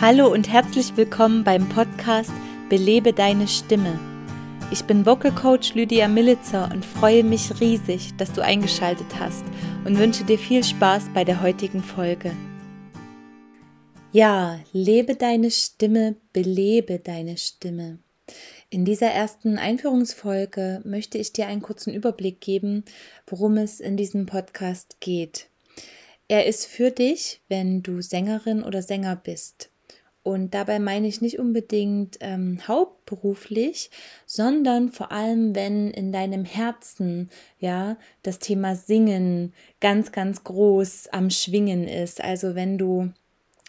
Hallo und herzlich willkommen beim Podcast Belebe deine Stimme. Ich bin Vocal Coach Lydia Militzer und freue mich riesig, dass du eingeschaltet hast und wünsche dir viel Spaß bei der heutigen Folge. Ja, lebe deine Stimme, belebe deine Stimme. In dieser ersten Einführungsfolge möchte ich dir einen kurzen Überblick geben, worum es in diesem Podcast geht. Er ist für dich, wenn du Sängerin oder Sänger bist und dabei meine ich nicht unbedingt ähm, hauptberuflich, sondern vor allem, wenn in deinem Herzen ja das Thema Singen ganz, ganz groß am Schwingen ist. Also wenn du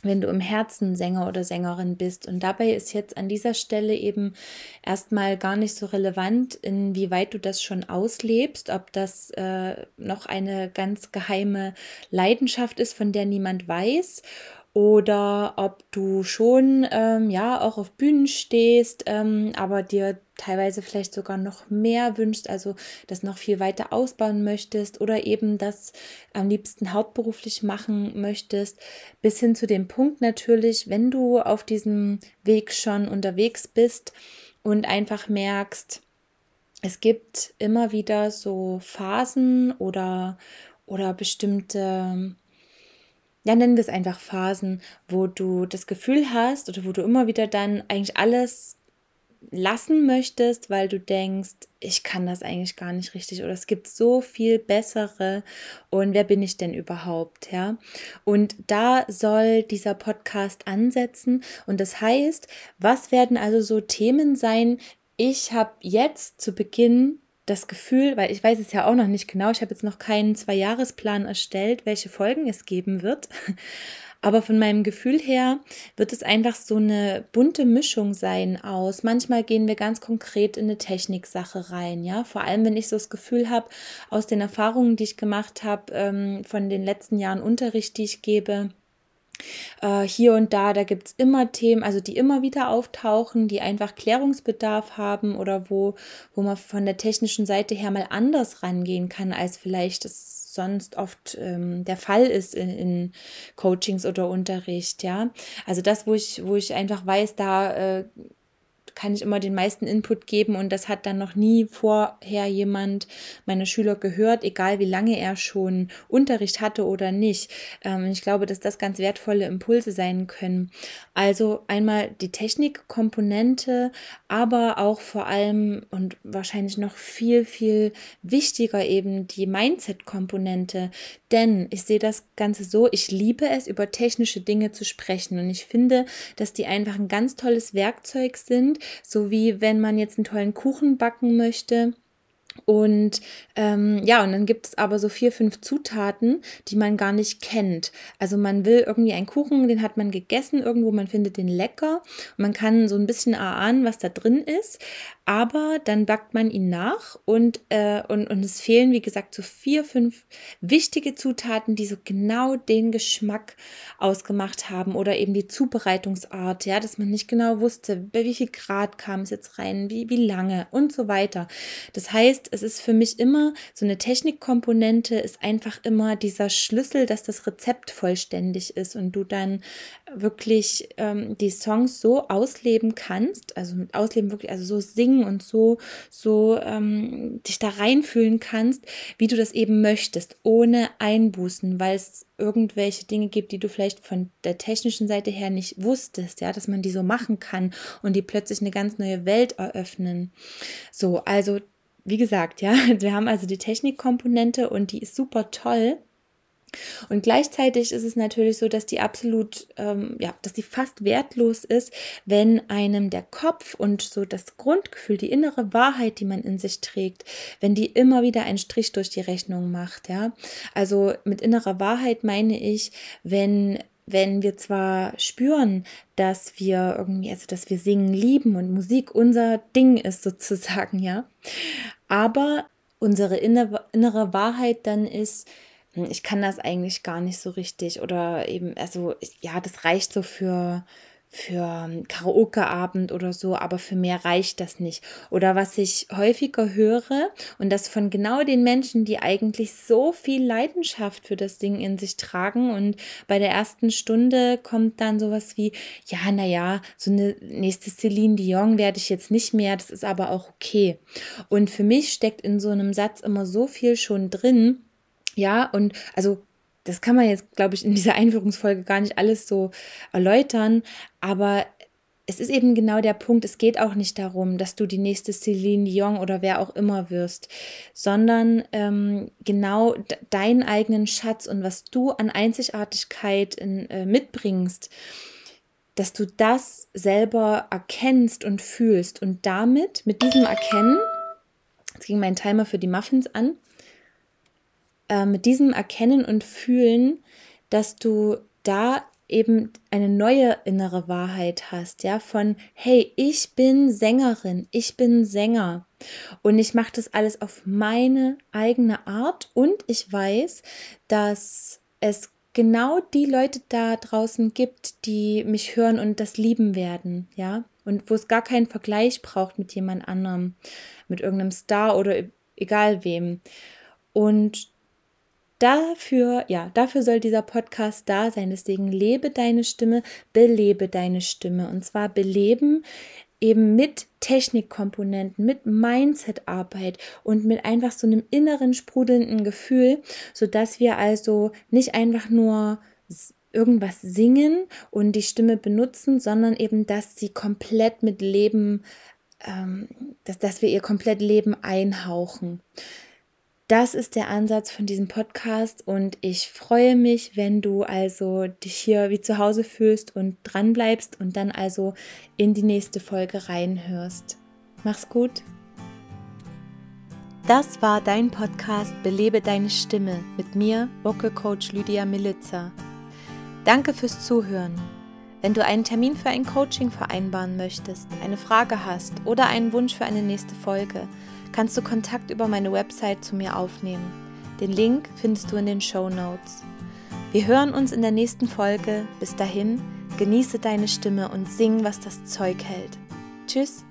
wenn du im Herzen Sänger oder Sängerin bist. Und dabei ist jetzt an dieser Stelle eben erstmal gar nicht so relevant, inwieweit du das schon auslebst, ob das äh, noch eine ganz geheime Leidenschaft ist, von der niemand weiß oder ob du schon ähm, ja auch auf Bühnen stehst, ähm, aber dir teilweise vielleicht sogar noch mehr wünschst, also das noch viel weiter ausbauen möchtest oder eben das am liebsten hauptberuflich machen möchtest, bis hin zu dem Punkt natürlich, wenn du auf diesem Weg schon unterwegs bist und einfach merkst, es gibt immer wieder so Phasen oder oder bestimmte ja, nennen wir es einfach Phasen, wo du das Gefühl hast oder wo du immer wieder dann eigentlich alles lassen möchtest, weil du denkst, ich kann das eigentlich gar nicht richtig oder es gibt so viel bessere und wer bin ich denn überhaupt, ja? Und da soll dieser Podcast ansetzen und das heißt, was werden also so Themen sein? Ich habe jetzt zu Beginn das Gefühl, weil ich weiß es ja auch noch nicht genau, ich habe jetzt noch keinen Zwei-Jahres-Plan erstellt, welche Folgen es geben wird. Aber von meinem Gefühl her wird es einfach so eine bunte Mischung sein aus. Manchmal gehen wir ganz konkret in eine Techniksache rein, ja. Vor allem, wenn ich so das Gefühl habe, aus den Erfahrungen, die ich gemacht habe, ähm, von den letzten Jahren Unterricht, die ich gebe, äh, hier und da, da gibt es immer Themen, also die immer wieder auftauchen, die einfach Klärungsbedarf haben oder wo, wo man von der technischen Seite her mal anders rangehen kann, als vielleicht es sonst oft ähm, der Fall ist in, in, Coachings oder Unterricht, ja. Also das, wo ich, wo ich einfach weiß, da äh, kann ich immer den meisten Input geben und das hat dann noch nie vorher jemand meiner Schüler gehört, egal wie lange er schon Unterricht hatte oder nicht. Ähm, ich glaube, dass das ganz wertvolle Impulse sein können. Also einmal die Technikkomponente, aber auch vor allem und wahrscheinlich noch viel, viel wichtiger eben die Mindset-Komponente. Denn ich sehe das Ganze so, ich liebe es, über technische Dinge zu sprechen und ich finde, dass die einfach ein ganz tolles Werkzeug sind, so wie wenn man jetzt einen tollen Kuchen backen möchte und ähm, ja, und dann gibt es aber so vier, fünf Zutaten, die man gar nicht kennt. Also man will irgendwie einen Kuchen, den hat man gegessen irgendwo, man findet den lecker. Und man kann so ein bisschen erahnen, was da drin ist. Aber dann backt man ihn nach und, äh, und, und es fehlen, wie gesagt, so vier, fünf wichtige Zutaten, die so genau den Geschmack ausgemacht haben oder eben die Zubereitungsart, ja, dass man nicht genau wusste, bei wie viel Grad kam es jetzt rein, wie, wie lange und so weiter. Das heißt, es ist für mich immer so eine Technikkomponente, ist einfach immer dieser Schlüssel, dass das Rezept vollständig ist und du dann wirklich ähm, die Songs so ausleben kannst, also mit ausleben wirklich, also so singen und so, so ähm, dich da reinfühlen kannst, wie du das eben möchtest, ohne Einbußen, weil es irgendwelche Dinge gibt, die du vielleicht von der technischen Seite her nicht wusstest, ja, dass man die so machen kann und die plötzlich eine ganz neue Welt eröffnen. So, also wie gesagt, ja, wir haben also die Technikkomponente und die ist super toll. Und gleichzeitig ist es natürlich so, dass die absolut, ähm, ja, dass die fast wertlos ist, wenn einem der Kopf und so das Grundgefühl, die innere Wahrheit, die man in sich trägt, wenn die immer wieder einen Strich durch die Rechnung macht, ja. Also mit innerer Wahrheit meine ich, wenn wenn wir zwar spüren, dass wir irgendwie, also dass wir singen lieben und Musik unser Ding ist sozusagen, ja, aber unsere innere, innere Wahrheit dann ist, ich kann das eigentlich gar nicht so richtig oder eben, also ja, das reicht so für für einen Karaoke-Abend oder so, aber für mehr reicht das nicht. Oder was ich häufiger höre und das von genau den Menschen, die eigentlich so viel Leidenschaft für das Ding in sich tragen und bei der ersten Stunde kommt dann sowas wie, ja, naja, so eine nächste Celine Dion werde ich jetzt nicht mehr, das ist aber auch okay. Und für mich steckt in so einem Satz immer so viel schon drin, ja, und also das kann man jetzt, glaube ich, in dieser Einführungsfolge gar nicht alles so erläutern, aber es ist eben genau der Punkt, es geht auch nicht darum, dass du die nächste Celine Dion oder wer auch immer wirst, sondern ähm, genau deinen eigenen Schatz und was du an Einzigartigkeit in, äh, mitbringst, dass du das selber erkennst und fühlst. Und damit, mit diesem Erkennen, jetzt ging mein Timer für die Muffins an, äh, mit diesem Erkennen und Fühlen, dass du da eben eine neue innere Wahrheit hast, ja, von hey, ich bin Sängerin, ich bin Sänger. Und ich mache das alles auf meine eigene Art. Und ich weiß, dass es genau die Leute da draußen gibt, die mich hören und das lieben werden, ja, und wo es gar keinen Vergleich braucht mit jemand anderem, mit irgendeinem Star oder egal wem. Und dafür, ja, dafür soll dieser Podcast da sein. Deswegen lebe deine Stimme, belebe deine Stimme. Und zwar beleben eben mit Technikkomponenten, mit Mindset-Arbeit und mit einfach so einem inneren sprudelnden Gefühl, sodass wir also nicht einfach nur irgendwas singen und die Stimme benutzen, sondern eben, dass sie komplett mit Leben, ähm, dass, dass wir ihr komplett Leben einhauchen. Das ist der Ansatz von diesem Podcast und ich freue mich, wenn du also dich hier wie zu Hause fühlst und dran bleibst und dann also in die nächste Folge reinhörst. Mach's gut. Das war dein Podcast Belebe deine Stimme mit mir, Vocal Coach Lydia Militzer. Danke fürs Zuhören. Wenn du einen Termin für ein Coaching vereinbaren möchtest, eine Frage hast oder einen Wunsch für eine nächste Folge, kannst du Kontakt über meine Website zu mir aufnehmen. Den Link findest du in den Show Notes. Wir hören uns in der nächsten Folge. Bis dahin, genieße deine Stimme und sing, was das Zeug hält. Tschüss.